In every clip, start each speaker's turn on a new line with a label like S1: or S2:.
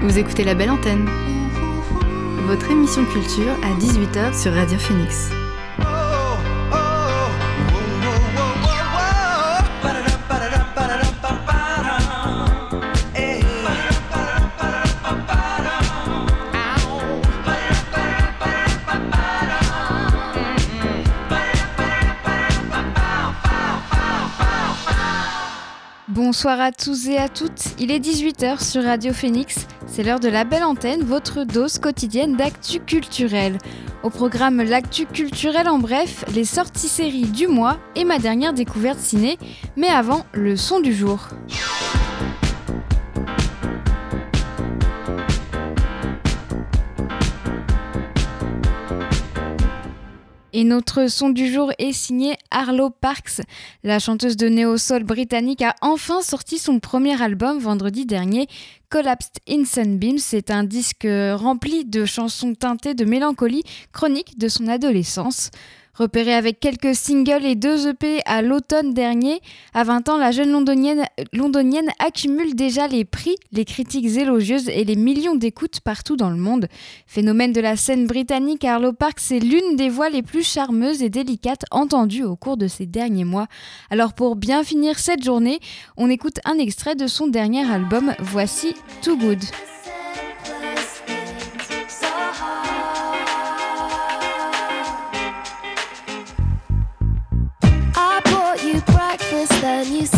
S1: Vous écoutez La Belle Antenne, votre émission culture à 18h sur Radio Phoenix.
S2: Bonsoir à tous et à toutes, il est 18h sur Radio Phoenix, c'est l'heure de la belle antenne, votre dose quotidienne d'actu culturel. Au programme l'actu culturel en bref, les sorties séries du mois et ma dernière découverte ciné, mais avant, le son du jour. Et notre son du jour est signé Arlo Parks. La chanteuse de néo-soul britannique a enfin sorti son premier album vendredi dernier, Collapsed in Sunbeam. C'est un disque rempli de chansons teintées de mélancolie chronique de son adolescence. Repérée avec quelques singles et deux EP à l'automne dernier, à 20 ans, la jeune londonienne, accumule déjà les prix, les critiques élogieuses et les millions d'écoutes partout dans le monde. Phénomène de la scène britannique, Arlo Parks c'est l'une des voix les plus charmeuses et délicates entendues au cours de ces derniers mois. Alors pour bien finir cette journée, on écoute un extrait de son dernier album, voici Too Good.
S3: Then you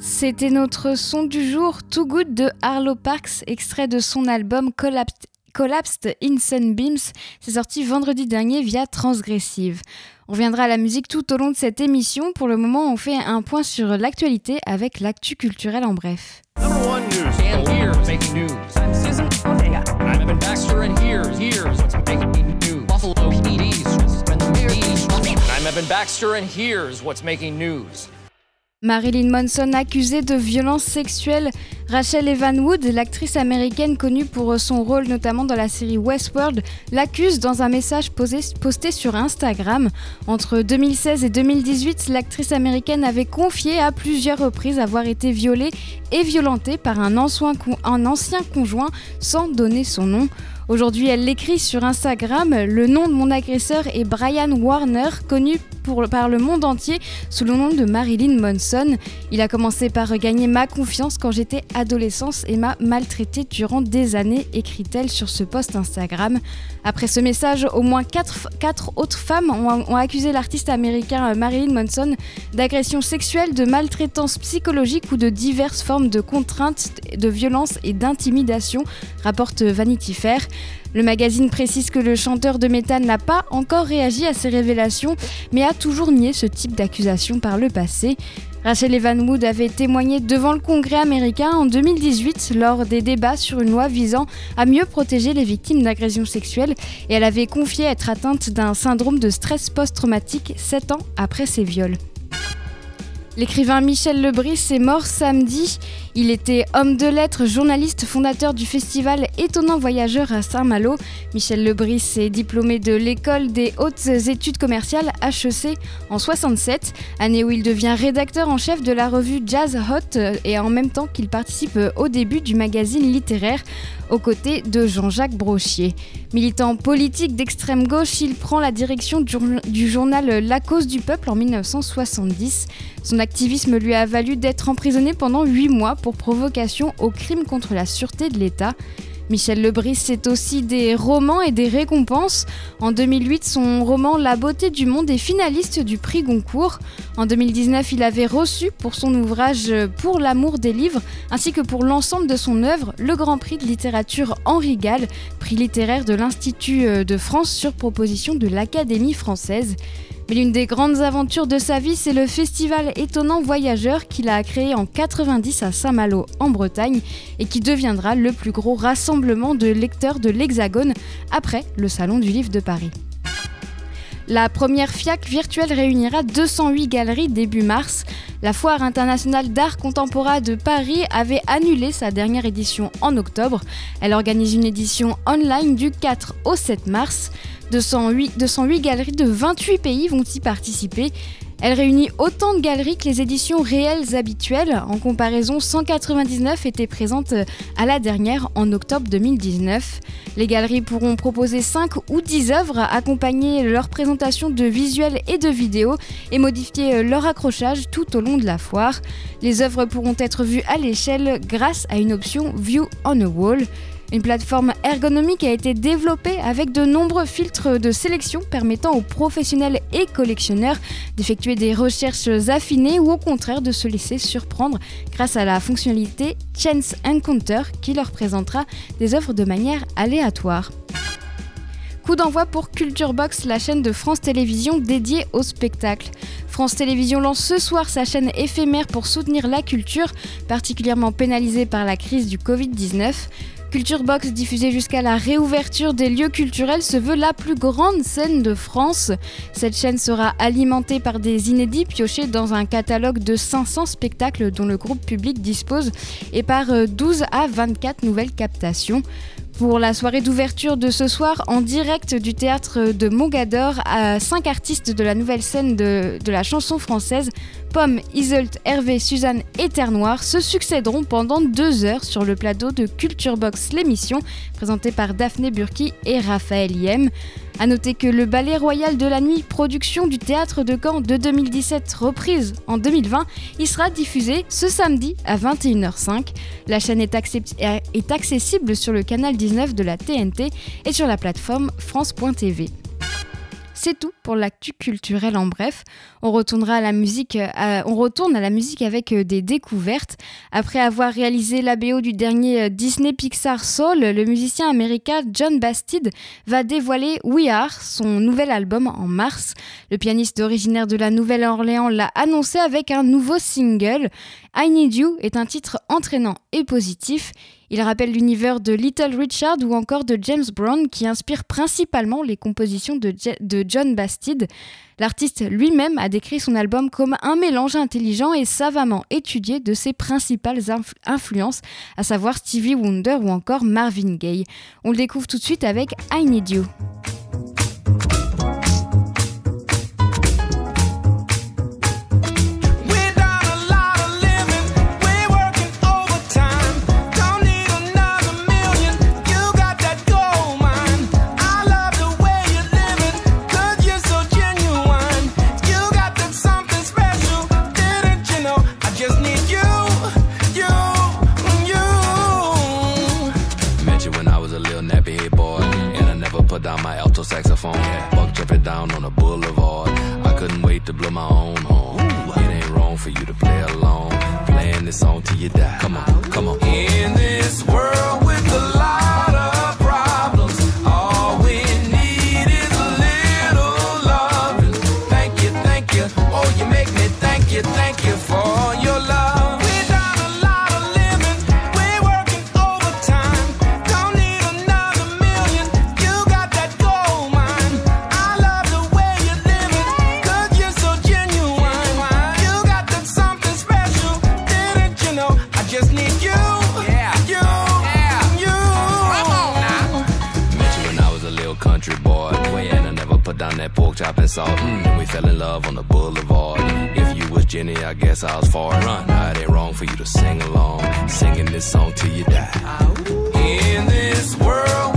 S2: C'était notre son du jour, Too Good de Arlo Parks, extrait de son album Collapsed, in Sunbeams. C'est sorti vendredi dernier via Transgressive. On viendra à la musique tout au long de cette émission. Pour le moment, on fait un point sur l'actualité avec l'actu culturel en bref. Evan Baxter, and here's what's making news? Marilyn Manson accusée de violences sexuelles. Rachel Evan l'actrice américaine connue pour son rôle notamment dans la série Westworld, l'accuse dans un message posté sur Instagram. Entre 2016 et 2018, l'actrice américaine avait confié à plusieurs reprises avoir été violée et violentée par un ancien conjoint sans donner son nom. Aujourd'hui, elle l'écrit sur Instagram. Le nom de mon agresseur est Brian Warner, connu par le monde entier sous le nom de Marilyn Monson. Il a commencé par gagner ma confiance quand j'étais adolescente et m'a maltraité durant des années, écrit-elle sur ce post Instagram. Après ce message, au moins quatre, autres femmes ont, accusé l'artiste américain Marilyn Monson d'agression sexuelle, de maltraitance psychologique ou de diverses formes de contraintes, de violence et d'intimidation, rapporte Vanity Fair. Le magazine précise que le chanteur de métal n'a pas encore réagi à ces révélations, mais a toujours nié ce type d'accusation par le passé. Rachel Evan Wood avait témoigné devant le Congrès américain en 2018 lors des débats sur une loi visant à mieux protéger les victimes d'agressions sexuelles et elle avait confié être atteinte d'un syndrome de stress post-traumatique 7 ans après ses viols. L'écrivain Michel Lebris est mort samedi. Il était homme de lettres, journaliste, fondateur du festival Étonnant Voyageur à Saint-Malo. Michel Lebris est diplômé de l'école des hautes études commerciales HEC en 67, année où il devient rédacteur en chef de la revue Jazz Hot et en même temps qu'il participe au début du magazine littéraire aux côtés de Jean-Jacques Brochier. Militant politique d'extrême gauche, il prend la direction du journal La Cause du Peuple en 1970. Son activisme lui a valu d'être emprisonné pendant 8 mois pour provocation au crime contre la sûreté de l'État. Michel Lebris, c'est aussi des romans et des récompenses. En 2008, son roman La beauté du monde est finaliste du prix Goncourt. En 2019, il avait reçu pour son ouvrage Pour l'amour des livres, ainsi que pour l'ensemble de son œuvre, le Grand Prix de littérature Henri Gall, prix littéraire de l'Institut de France sur proposition de l'Académie française. Mais l'une des grandes aventures de sa vie, c'est le festival Étonnant Voyageur qu'il a créé en 90 à Saint-Malo en Bretagne et qui deviendra le plus gros rassemblement de lecteurs de l'Hexagone après le Salon du Livre de Paris. La première FIAC virtuelle réunira 208 galeries début mars. La Foire internationale d'art contemporain de Paris avait annulé sa dernière édition en octobre. Elle organise une édition online du 4 au 7 mars. 208, 208 galeries de 28 pays vont y participer. Elle réunit autant de galeries que les éditions réelles habituelles. En comparaison, 199 étaient présentes à la dernière en octobre 2019. Les galeries pourront proposer 5 ou 10 œuvres, accompagner leur présentation de visuels et de vidéos et modifier leur accrochage tout au long de la foire. Les œuvres pourront être vues à l'échelle grâce à une option View on a Wall. Une plateforme ergonomique a été développée avec de nombreux filtres de sélection permettant aux professionnels et collectionneurs d'effectuer des recherches affinées ou au contraire de se laisser surprendre grâce à la fonctionnalité Chance Encounter qui leur présentera des œuvres de manière aléatoire. Coup d'envoi pour Culture Box, la chaîne de France Télévisions dédiée au spectacle. France Télévisions lance ce soir sa chaîne éphémère pour soutenir la culture, particulièrement pénalisée par la crise du Covid-19. Culture Box, diffusée jusqu'à la réouverture des lieux culturels, se veut la plus grande scène de France. Cette chaîne sera alimentée par des inédits piochés dans un catalogue de 500 spectacles dont le groupe public dispose et par 12 euh, à 24 nouvelles captations. Pour la soirée d'ouverture de ce soir, en direct du théâtre de Mogador, à cinq artistes de la nouvelle scène de, la chanson française, Pomme, Isolt, Hervé, Suzanne et Terre Noire, se succéderont pendant deux heures sur le plateau de Culture Box l'émission, présentée par Daphné Burki et Raphaël Yem. A noter que le Ballet Royal de la Nuit, production du théâtre de Caen de 2017, reprise en 2020, y sera diffusé ce samedi à 21h05. La chaîne est, est accessible sur le canal 19 de la TNT et sur la plateforme France.tv. C'est tout pour l'actu culturel en bref. Euh, on retourne à la musique avec euh, des découvertes. Après avoir réalisé la BO du dernier euh, Disney Pixar Soul, le musicien américain John Bastide va dévoiler We Are, son nouvel album en mars. Le pianiste originaire de la Nouvelle-Orléans l'a annoncé avec un nouveau single. I Need You est un titre entraînant et positif. Il rappelle l'univers de Little Richard ou encore de James Brown qui inspire principalement les compositions de, John Bastide. L'artiste lui-même a décrit son album comme un mélange intelligent et savamment étudié de ses principales influences, à savoir Stevie Wonder ou encore Marvin Gaye. On le découvre tout de suite avec I Need You. saxophone. Yeah. Buck jumping down on a boulevard. I couldn't
S4: wait to blow my own horn. Ooh. It ain't wrong for
S2: you
S4: to play along. Playing this song till you die. Come on, come on. In this world. chopping salt. Mm, and we fell in love on the boulevard. If you was Jenny, I guess I was far. Run, now it ain't wrong for you to sing along. Singing this song till you die. In this world.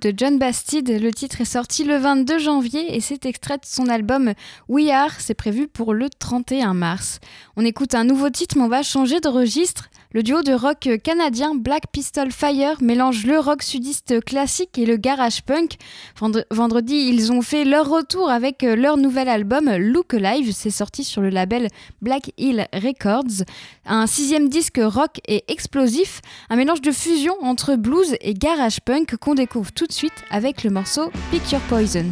S2: De John Bastide. Le titre est sorti le 22 janvier et c'est extrait de son album We Are. C'est prévu pour le 31 mars. On écoute un nouveau titre, mais on va changer de registre. Le duo de rock canadien Black Pistol Fire mélange le rock sudiste classique et le garage punk. Vendredi, ils ont fait leur retour avec leur nouvel album Look Alive. C'est sorti sur le label Black Hill Records. Un sixième disque rock et explosif, un mélange de fusion entre blues et garage punk qu'on découvre tout de suite avec le morceau Pick Your Poison.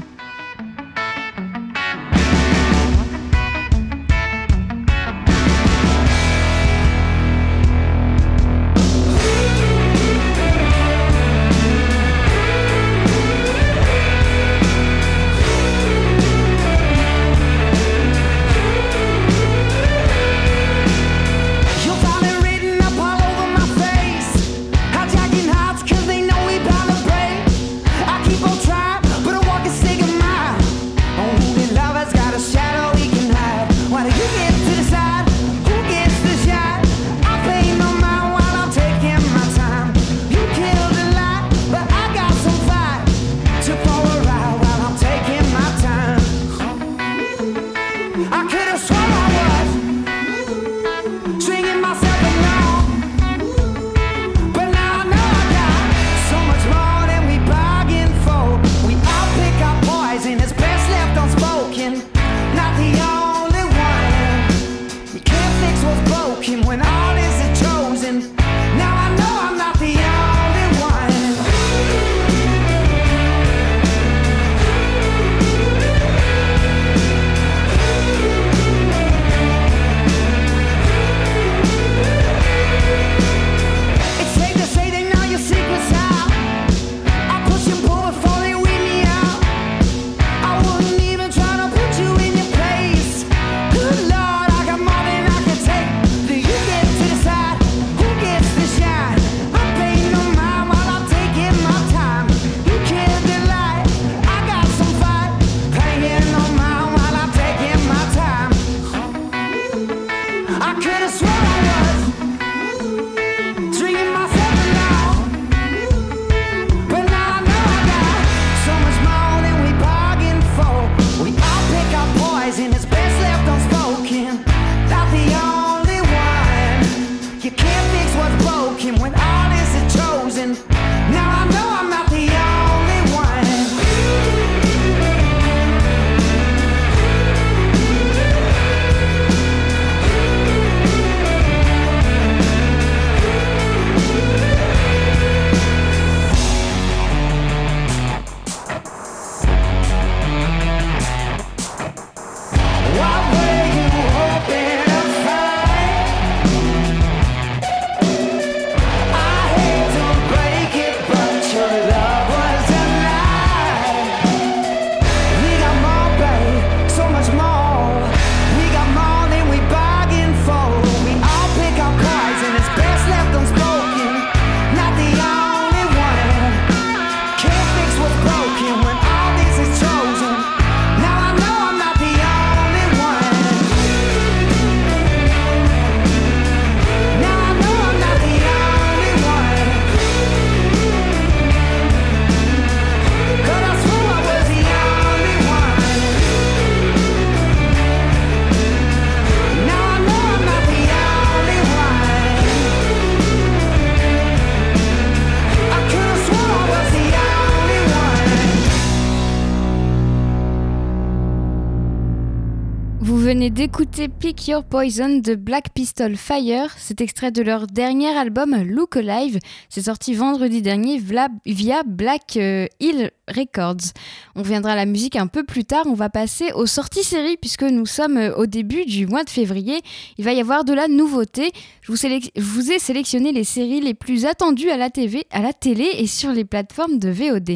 S2: D'écouter Pick Your Poison de Black Pistol Fire. C'est extrait de leur dernier album Look Alive. C'est sorti vendredi dernier via Black euh, Hill Records. On reviendra à la musique un peu plus tard. On va passer aux sorties séries puisque nous sommes euh, au début du mois de février. Il va y avoir de la nouveauté. Je vous, je vous ai sélectionné les séries les plus attendues à la, TV, à la télé et sur les plateformes de VOD.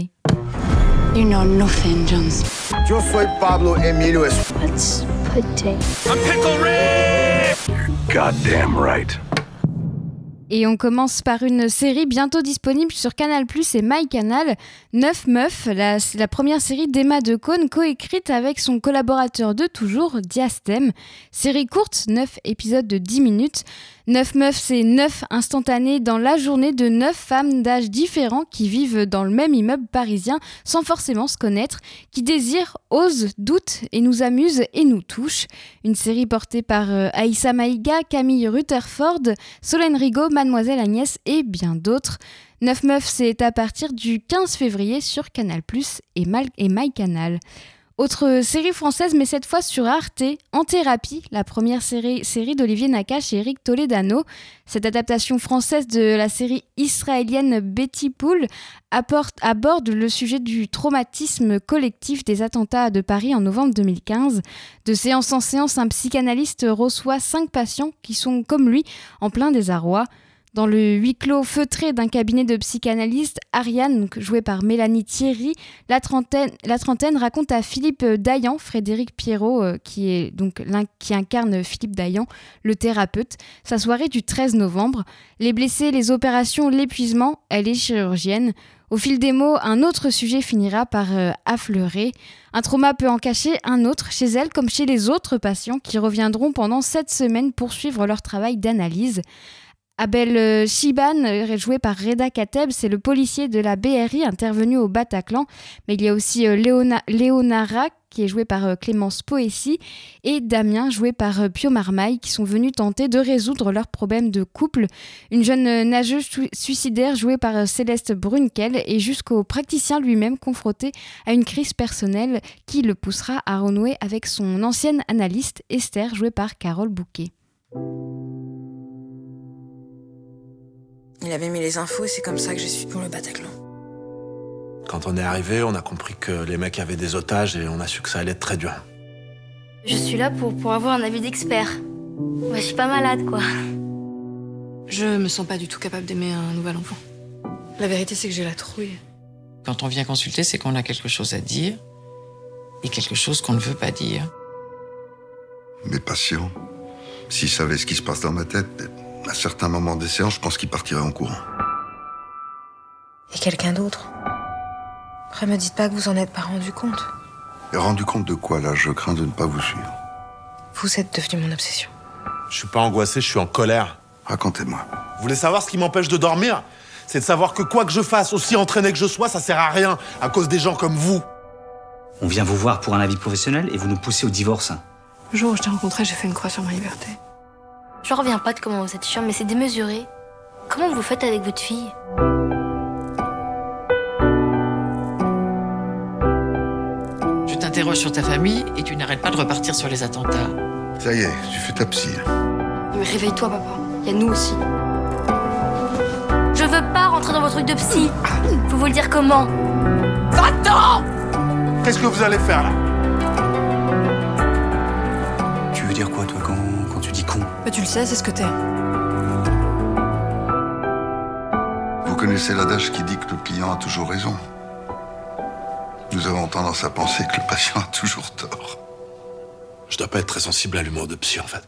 S5: You know nothing, Jones.
S6: Yo soy Pablo Emilio
S3: What's
S6: I'm Pickle Rick!
S7: You're goddamn right.
S2: Et on commence par une série bientôt disponible sur Canal Plus et MyCanal, Neuf Meufs, la, la première série d'Emma Decaune, coécrite avec son collaborateur de toujours, Diastème. Série courte, 9 épisodes de 10 minutes. Neuf meufs, c'est neuf instantanés dans la journée de neuf femmes d'âge différents qui vivent dans le même immeuble parisien sans forcément se connaître, qui désirent, osent, doutent et nous amusent et nous touchent. Une série portée par euh, Aïssa Maïga, Camille Rutherford, Solène Rigaud, Mademoiselle Agnès et bien d'autres. Neuf meufs, c'est à partir du 15 février sur Canal+, et, et MyCanal. Autre série française, mais cette fois sur Arte, En thérapie, la première série, d'Olivier Nakache et Eric Toledano. Cette adaptation française de la série israélienne Betty Pool aborde le sujet du traumatisme collectif des attentats de Paris en novembre 2015. De séance en séance, un psychanalyste reçoit cinq patients qui sont comme lui en plein désarroi. Dans le huis clos feutré d'un cabinet de psychanalyste, Ariane, jouée par Mélanie Thierry, la trentaine, raconte à Philippe Dayan, Frédéric Pierrot, euh, qui incarne Philippe Dayan, le thérapeute, sa soirée du 13 novembre. Les blessés, les opérations, l'épuisement, elle est chirurgienne. Au fil des mots, un autre sujet finira par euh, affleurer. Un trauma peut en cacher un autre chez elle comme chez les autres patients qui reviendront pendant sept semaines poursuivre leur travail d'analyse. Abel Shiban, euh, joué par Reda Kateb, c'est le policier de la BRI intervenu au Bataclan. Mais il y a aussi euh, Léonara, qui est joué par euh, Clémence Poésie, et Damien, joué par Pio Marmaille, qui sont venus tenter de résoudre leurs problèmes de couple. Une jeune nageuse suicidaire jouée par Céleste Brunkel, et jusqu'au praticien lui-même confronté à une crise personnelle qui le poussera à renouer avec son ancienne analyste Esther, jouée par Carole Bouquet.
S8: Il avait mis les infos et c'est comme ça que j'ai su pour le Bataclan.
S9: Quand on est arrivé, on a compris que les mecs avaient des otages et on a su que ça allait être très dur.
S10: Je suis là pour, pour avoir un avis d'expert. Moi, je suis pas malade, quoi.
S8: Je me sens pas du tout capable d'aimer un nouvel enfant. La vérité, c'est que j'ai la trouille.
S11: Quand on vient consulter, c'est qu'on a quelque chose à dire et quelque chose qu'on ne veut pas dire.
S12: Mes patients, s'ils savaient ce qui se passe dans ma tête, à certains moments des séances, je pense qu'il partirait en courant.
S8: Et quelqu'un d'autre Après, me dites pas que vous en êtes pas rendu compte.
S12: Et rendu compte de quoi, là? Je crains de ne pas vous suivre.
S8: Vous êtes devenu mon obsession.
S9: Je suis pas angoissé, je suis en colère.
S12: Racontez-moi.
S9: Vous voulez savoir ce qui m'empêche de dormir? C'est de savoir que quoi que je fasse, aussi entraîné que je sois, ça sert à rien à cause des gens comme vous.
S13: On vient vous voir pour un avis professionnel et vous nous poussez au divorce.
S8: Le jour où je t'ai rencontré, j'ai fait une croix sur ma liberté.
S10: Je reviens pas de comment vous êtes chiant, mais c'est démesuré. Comment vous faites avec votre fille
S11: Je t'interroge sur ta famille et tu n'arrêtes pas de repartir sur les attentats.
S12: Ça y est, tu fais ta psy.
S10: Mais réveille-toi, papa. Il y a nous aussi. Je veux pas rentrer dans vos trucs de psy. Faut vous le dire comment Va-t'en
S9: Qu'est-ce que vous allez faire là?
S13: Tu veux dire quoi, toi, tu
S8: le sais, c'est ce que t'es.
S12: Vous connaissez l'adage qui dit que le client a toujours raison. Nous avons tendance à penser que le patient a toujours tort.
S9: Je dois pas être très sensible à l'humour de psy en fait.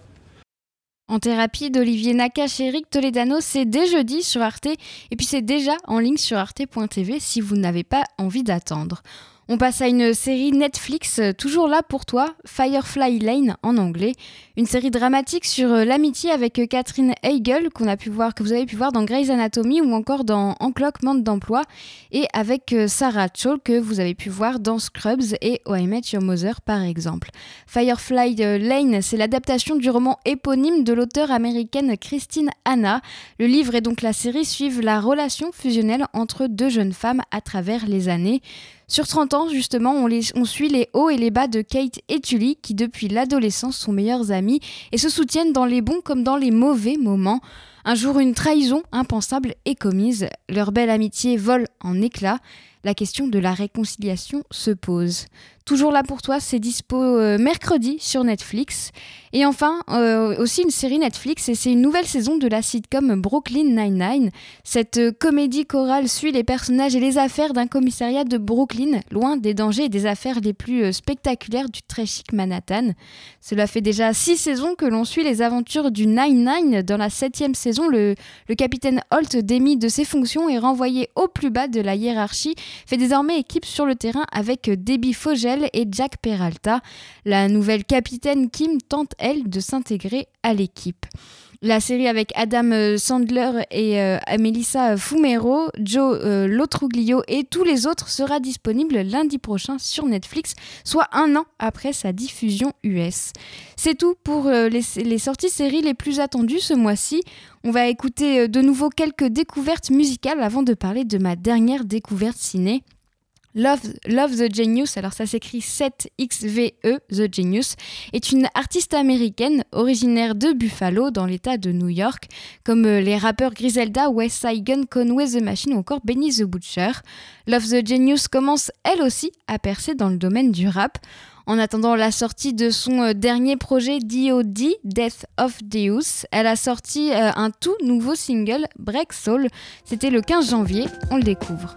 S2: En thérapie d'Olivier Nakache et Eric Toledano, c'est dès jeudi sur Arte et puis c'est déjà en ligne sur arte.tv si vous n'avez pas envie d'attendre. On passe à une série Netflix, euh, toujours là pour toi, Firefly Lane en anglais. Une série dramatique sur euh, l'amitié avec euh, Catherine Heigl, qu'on a pu voir, que vous avez pu voir dans Grey's Anatomy ou encore dans Encloquement d'emploi, et avec Sarah Chol, que vous avez pu voir dans Scrubs et Oh I Met Your Mother par exemple. Firefly Lane, c'est l'adaptation du roman éponyme de l'auteure américaine Christine Hanna. Le livre et donc la série suivent la relation fusionnelle entre deux jeunes femmes à travers les années. Sur 30 ans, justement, on, suit les hauts et les bas de Kate et Tully, qui depuis l'adolescence sont meilleurs amis et se soutiennent dans les bons comme dans les mauvais moments. Un jour, une trahison impensable est commise, leur belle amitié vole en éclats, la question de la réconciliation se pose. Toujours là pour toi, c'est dispo euh, mercredi sur Netflix. Et enfin, euh, aussi une série Netflix, et c'est une nouvelle saison de la sitcom Brooklyn Nine-Nine. Cette euh, comédie chorale suit les personnages et les affaires d'un commissariat de Brooklyn, loin des dangers et des affaires les plus spectaculaires du très chic Manhattan. Cela fait déjà six saisons que l'on suit les aventures du Nine-Nine. Dans la septième saison, le, le capitaine Holt démis de ses fonctions et renvoyé au plus bas de la hiérarchie, fait désormais équipe sur le terrain avec Debbie Fogel et Jack Peralta. La nouvelle capitaine Kim tente, elle, de s'intégrer à l'équipe. La série avec Adam euh, Sandler et euh, Melissa Fumero, Joe euh, Lotruglio et tous les autres sera disponible lundi prochain sur Netflix, soit un an après sa diffusion US. C'est tout pour les, les, sorties séries les plus attendues ce mois-ci. On va écouter de nouveau quelques découvertes musicales avant de parler de ma dernière découverte ciné. Love, the Genius, alors ça s'écrit 7XVE, The Genius, est une artiste américaine originaire de Buffalo dans l'état de New York, comme euh, les rappeurs Griselda, West Side Gun, Conway the Machine ou encore Benny the Butcher. Love the Genius commence elle aussi à percer dans le domaine du rap. En attendant la sortie de son euh, dernier projet DOD, Death of Deus, elle a sorti euh, un tout nouveau single, Break Soul. C'était le 15 janvier, on le découvre.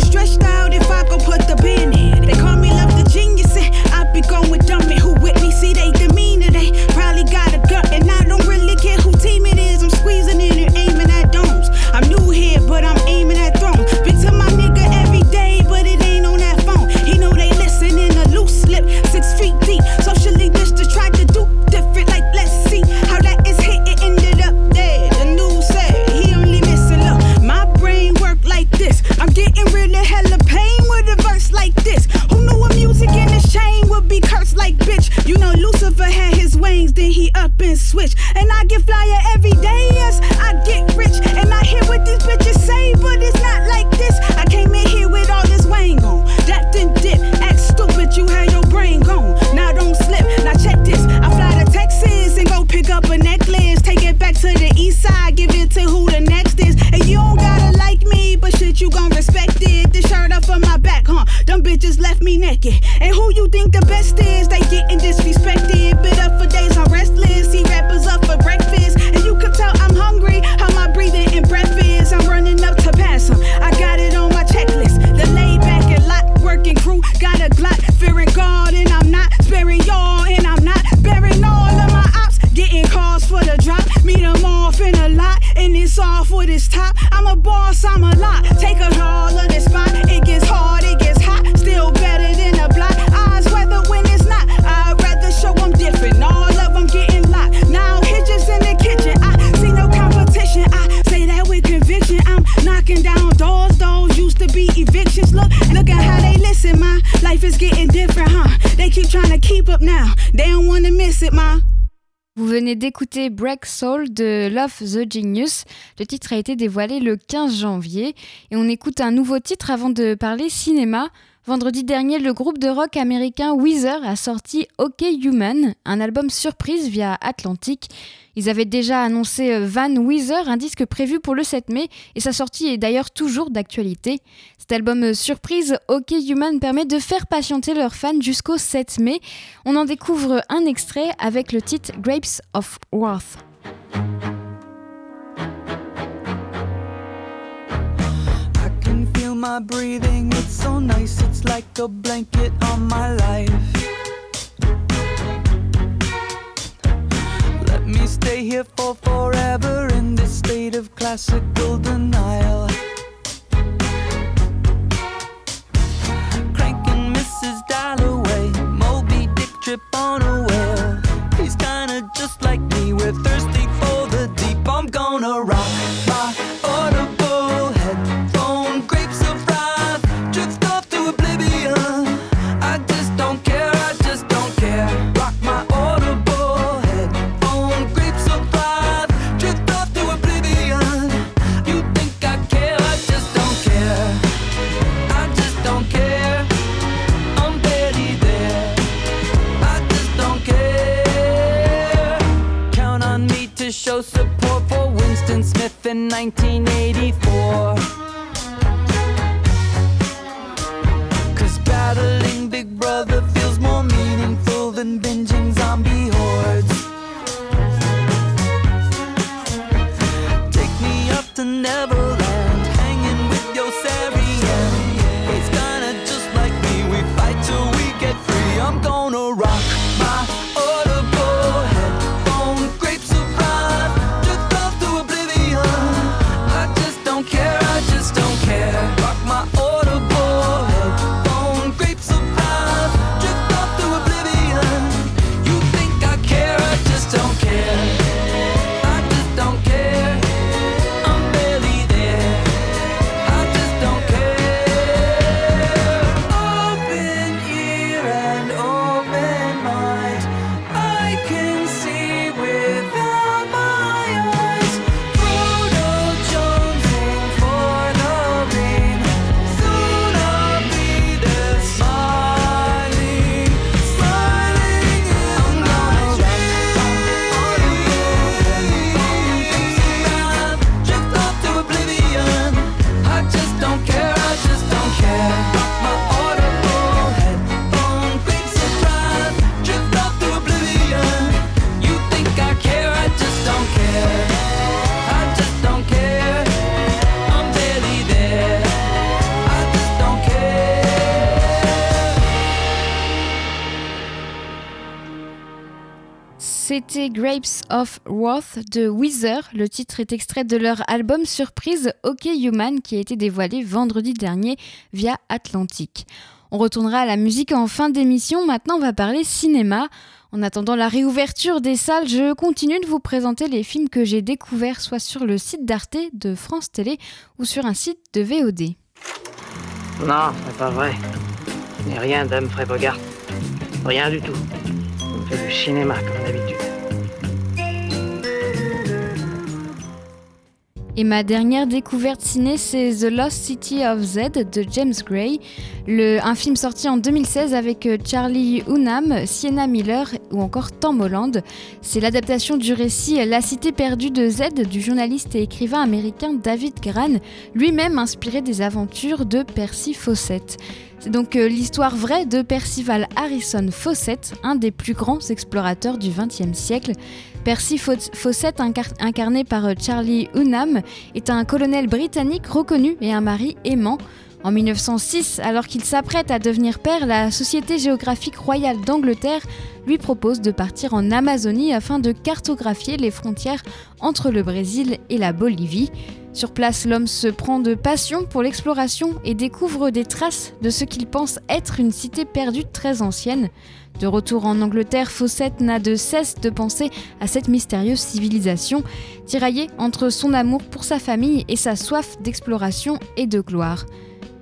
S2: stretched out if I could put the pin in. They call me Love the Genius. I told you try your luck then. Lyrically, I dust them off like plaques. Tattoo love on backs when they ass get tapped. Now check it. I pity the fool who tried to stand here. These bars are transsexual. I feeling like the man here. And with that, I was left on my dick. Now what's left of the clip? Get you stretched out if I go put the band in. Vous venez d'écouter Break Soul de Love the Genius. Le titre a été dévoilé le 15 janvier et on écoute un nouveau titre avant de parler cinéma. Vendredi dernier, le groupe de rock américain Weezer a sorti OK Human, un album surprise via Atlantic. Ils avaient déjà annoncé euh, Van Weezer, un disque prévu pour le 7 mai, et sa sortie est d'ailleurs toujours d'actualité. Cet album euh, surprise OK Human permet de faire patienter leurs fans jusqu'au 7 mai. On en découvre un extrait avec le titre Grapes of Wrath. stay here for forever in this state of classical denial.
S14: Cranking Mrs. Dalloway, Moby Dick trip on in 1984. Cause battling Big Brother feels more meaningful than binging Grapes of Wrath
S2: de Weezer. Le titre est extrait de leur album surprise OK Human qui a été dévoilé vendredi dernier via Atlantic. On retournera à la musique en fin d'émission. Maintenant, on va parler cinéma. En attendant la réouverture des salles, je continue de vous présenter les films que j'ai découverts soit sur le site d'Arte de France Télé ou sur un site de VOD.
S15: Non, c'est pas vrai. Ce n'est rien d'Humphrey Bogart. Rien du tout. On fait du cinéma comme d'habitude.
S2: Et ma dernière découverte ciné, c'est The Lost City of Z de James Gray, le, un film sorti en 2016 avec euh, Charlie Hunnam, Sienna Miller ou encore Tom Holland. C'est l'adaptation du récit La Cité perdue de Z du journaliste et écrivain américain David Gran, lui-même inspiré des aventures de Percy Fawcett. C'est donc euh, l'histoire vraie de Percival Harrison Fawcett, un des plus grands explorateurs du XXe siècle. Percy Fawcett, incar- incarné par euh, Charlie Hunnam, est un colonel britannique reconnu et un mari aimant. En 1906, alors qu'il s'apprête à devenir père, la Société géographique royale d'Angleterre lui propose de partir en Amazonie afin de cartographier les frontières entre le Brésil et la Bolivie. Sur place, l'homme se prend de passion pour l'exploration et découvre des traces de ce qu'il pense être une cité perdue très ancienne. De retour en Angleterre, Fawcett n'a de cesse de penser à cette mystérieuse civilisation, tiraillée entre son amour pour sa famille et sa soif d'exploration et de gloire.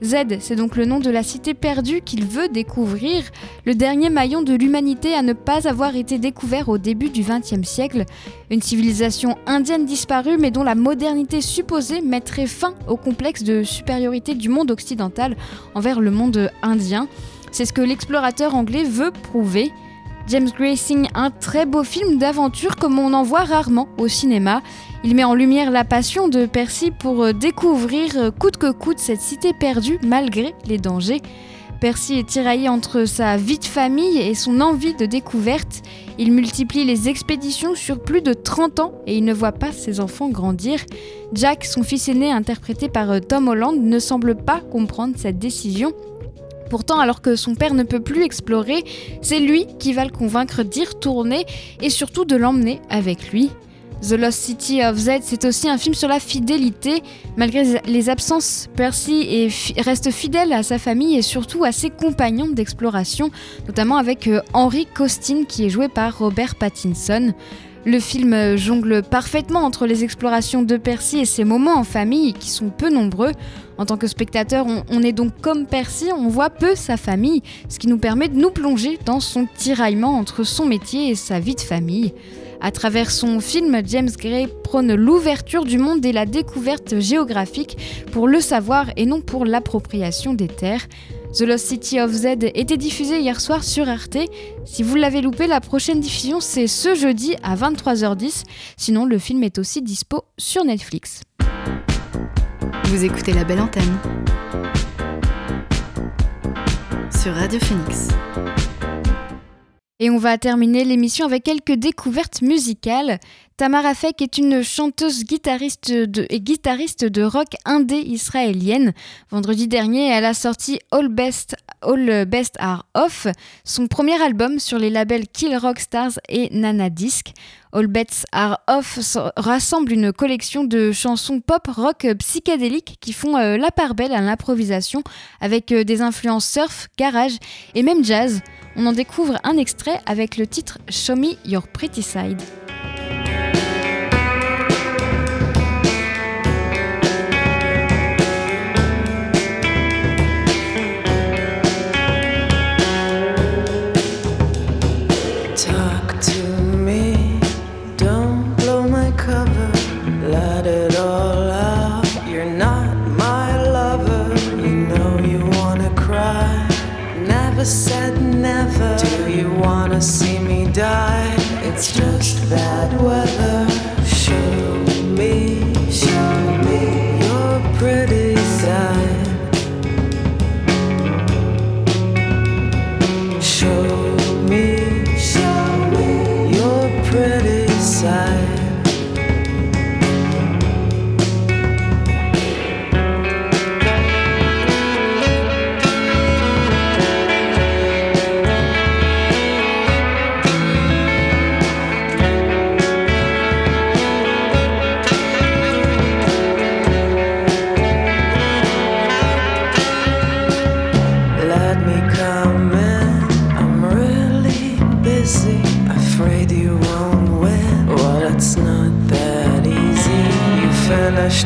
S2: Z, c'est donc le nom de la cité perdue qu'il veut découvrir, le dernier maillon de l'humanité à ne pas avoir été découvert au début du XXe siècle. Une civilisation indienne disparue mais dont la modernité supposée mettrait fin au complexe de supériorité du monde occidental envers le monde indien. C'est ce que l'explorateur anglais veut prouver. James Gray signe un très beau film d'aventure comme on en voit rarement au cinéma. Il met en lumière la passion de Percy pour euh, découvrir euh, coûte que coûte cette cité perdue malgré les dangers. Percy est tiraillé entre sa vie de famille et son envie de découverte. Il multiplie les expéditions sur plus de 30 ans et il ne voit pas ses enfants grandir. Jack, son fils aîné interprété par euh, Tom Holland, ne semble pas comprendre cette décision. Pourtant, alors que son père ne peut plus explorer, c'est lui qui va le convaincre d'y retourner et surtout de l'emmener avec lui. The Lost City of Z, c'est aussi un film sur la fidélité. Malgré les absences, Percy reste fidèle à sa famille et surtout à ses compagnons d'exploration, notamment avec euh, Henry Costin qui est joué par Robert Pattinson. Le film euh, jongle parfaitement entre les explorations de Percy et ses moments en famille qui sont peu nombreux. En tant que spectateur, on, est donc comme Percy, on voit peu sa famille, ce qui nous permet de nous plonger dans son tiraillement entre son métier et sa vie de famille. À travers son film, James Gray prône l'ouverture du monde et la découverte géographique pour le savoir et non pour l'appropriation des terres. The Lost City of Z était diffusé hier soir sur Arte. Si vous l'avez loupé, la prochaine diffusion c'est ce jeudi à 23h10. Sinon, le film est aussi dispo sur Netflix.
S1: Vous écoutez la belle antenne sur Radio Phoenix.
S2: Et on va terminer l'émission avec quelques découvertes musicales. Tamara Fek est une chanteuse guitariste de, et guitariste de rock indé israélienne. Vendredi dernier, elle a sorti All Best, All Best Are Off, son premier album sur les labels Kill Rock Stars et Nana Disc. All Bets Are Off rassemble une collection de chansons pop rock psychédéliques qui font euh, la part belle à l'improvisation avec euh, des influences surf, garage et même jazz. On en découvre un extrait avec le titre Show Me Your Pretty Side.
S16: see me die. It's just bad weather.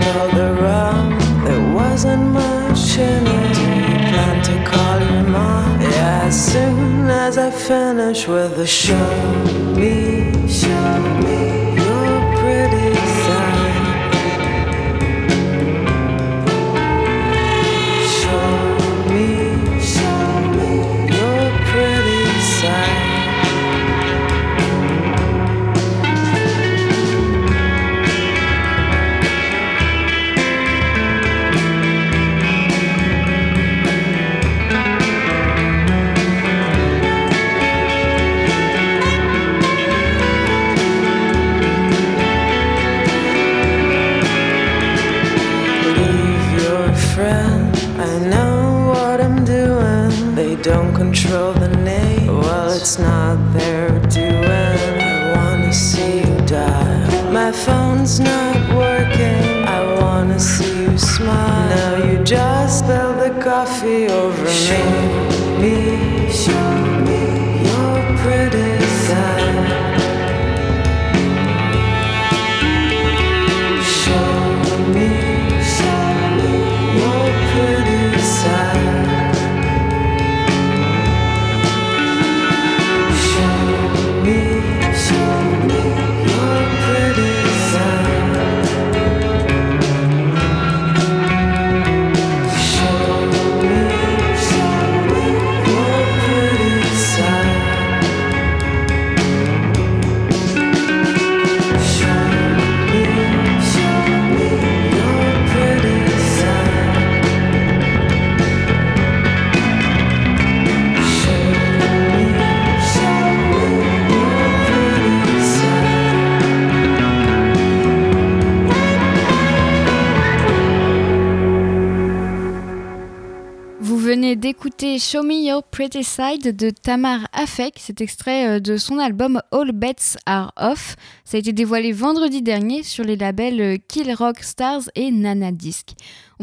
S16: All the round. There wasn't much in it. Do plan to call your mom? Yeah, as soon as I finish with the show me,
S2: écouter Show Me Your Pretty Side de Tamar Afek. C'est extrait euh, de son album All Bets Are Off. Ça a été dévoilé vendredi dernier sur les labels euh, Kill Rock Stars et Nana Disc.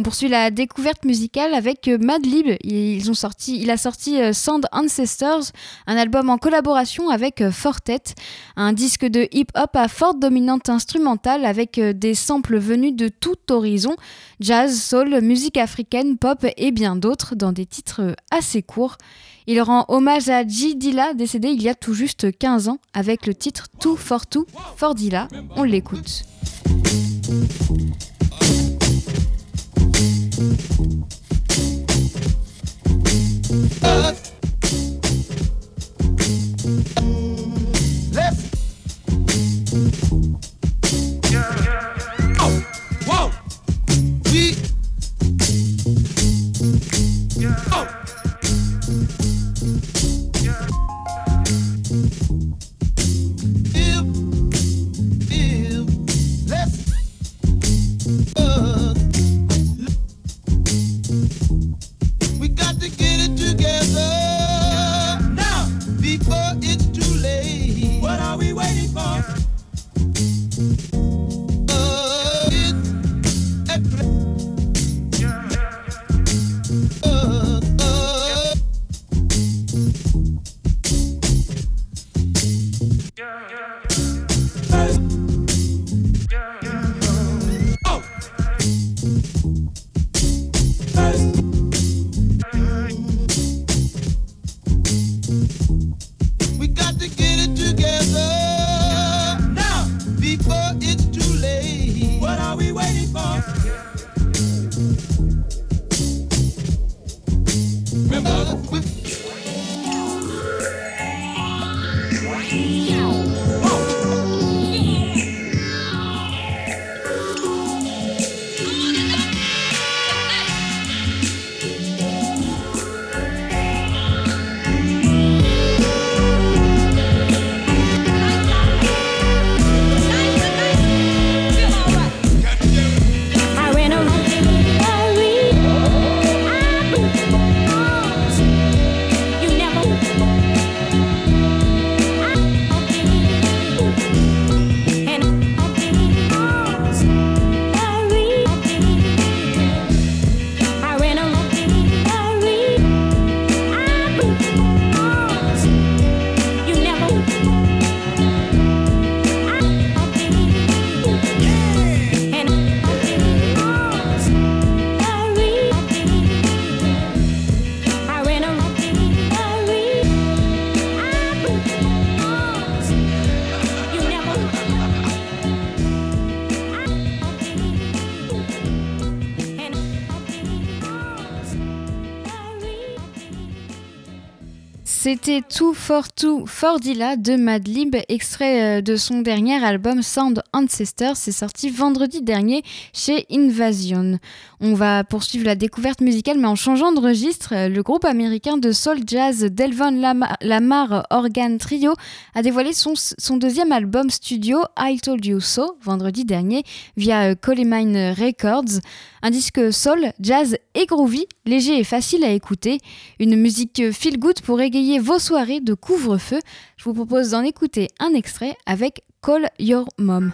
S2: On poursuit la découverte musicale avec euh, Madlib. Ils il a sorti Sand Ancestors, un album en collaboration avec Fortet, un disque de hip-hop à forte dominante instrumentale avec des samples venus de tout horizon, jazz, soul, musique africaine, pop et bien d'autres dans des titres assez courts. Il rend hommage à G. Dilla, décédé il y a tout juste 15 ans, avec le titre Tout for Tout for Dilla. On l'écoute. us. C'était Tout for Tout for Dilla de Madlib, extrait euh, de son dernier album Sound Ancestors. C'est sorti vendredi dernier chez Invasion. On va poursuivre la découverte musicale, mais en changeant de registre. Euh, le groupe américain de soul jazz Delvon Lamar, Organ Trio a dévoilé son, son, deuxième album studio I Told You So vendredi dernier via euh, Colemine Records. Un disque soul, jazz et groovy, léger et facile à écouter. Une musique feel good pour égayer vos soirées de couvre-feu. Je vous propose d'en écouter un extrait avec Call Your Mom.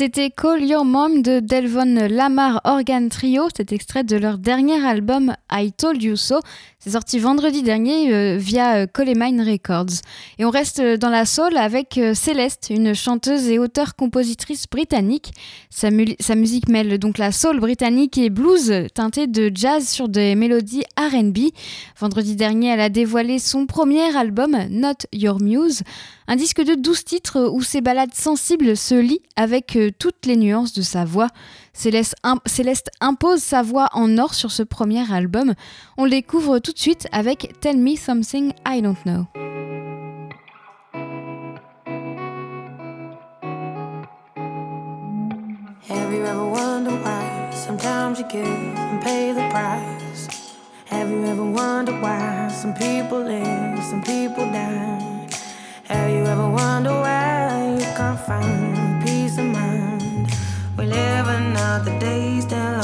S17: C'était Call Mom de Delvon Lamar Organ Trio, cet extrait de leur dernier album I Told You So. C'est sorti vendredi dernier euh, via euh, Colemine Records. Et on reste dans la soul avec euh, Céleste, une chanteuse et auteure-compositrice britannique. Sa, sa, musique mêle donc la soul britannique et blues teintée de jazz sur des mélodies RB. Vendredi dernier, elle a dévoilé son premier album, Not Your Muse. Un disque de 12 titres où ses ballades sensibles se lient avec toutes les nuances de sa voix. Céleste, Céleste, impose sa voix en or sur ce premier album. On le découvre tout de suite avec Tell Me Something I Don't Know.
S18: Have you ever wondered why sometimes you give and pay the price? Have you ever wondered why some people live, some people die? Have you ever wondered why the days
S17: down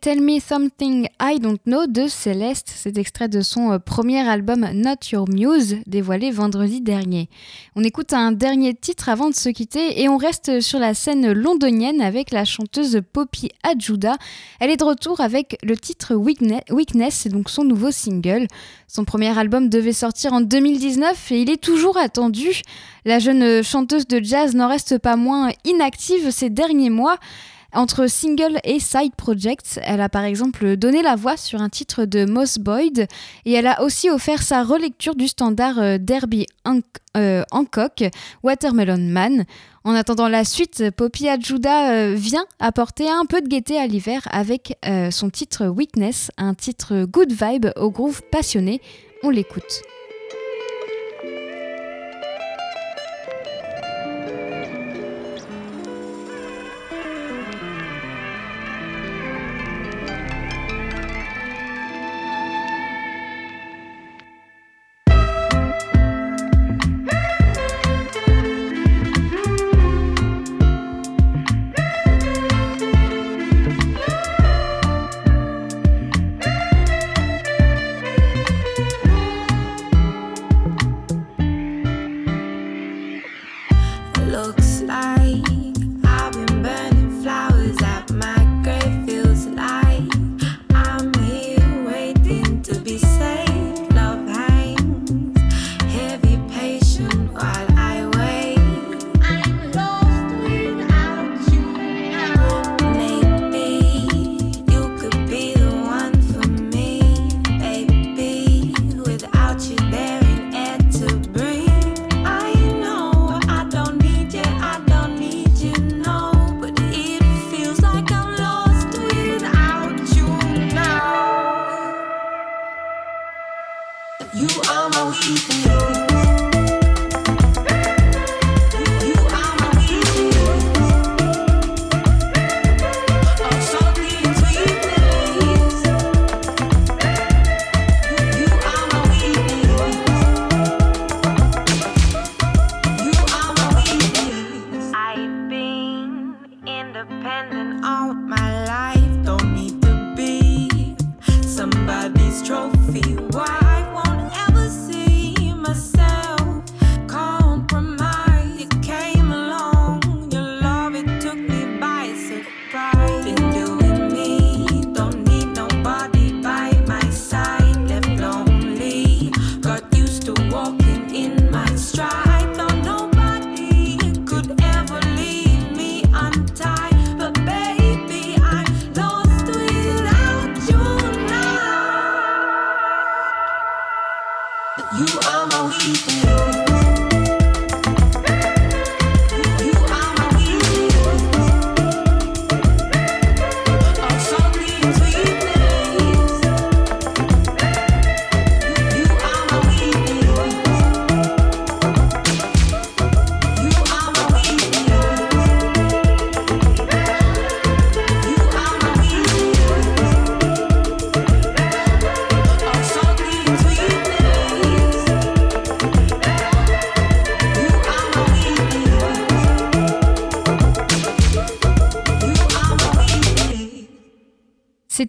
S17: Tell Me Something I Don't Know de Céleste, cet extrait de son euh, premier album Not Your Muse, dévoilé vendredi dernier. On écoute un dernier titre avant de se quitter et on reste sur la scène londonienne avec la chanteuse Poppy Adjuda. Elle est de retour avec le titre Weakne- Weakness, c'est donc son nouveau single. Son premier album devait sortir en 2019 et il est toujours attendu. La jeune chanteuse de jazz n'en reste pas moins inactive ces derniers mois. Entre single et side projects, elle a par exemple donné la voix sur un titre de Moss Boyd et elle a aussi offert sa relecture du standard euh, Derby euh, Hancock, Watermelon Man. En attendant la suite, Poppy Adjuda euh, vient apporter un peu de gaieté à l'hiver avec son titre Weakness, un titre good vibe au groove passionné. On l'écoute.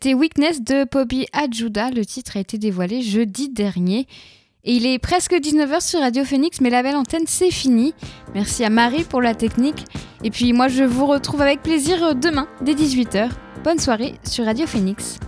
S17: C'était Weakness de Poppy Adjuda. Le titre a été dévoilé jeudi dernier. Et il est presque 19h sur Radio Phoenix, mais la belle antenne, c'est fini. Merci à Marie pour la technique. Et puis moi, je vous retrouve avec plaisir demain, dès 18h. Bonne soirée sur Radio Phoenix.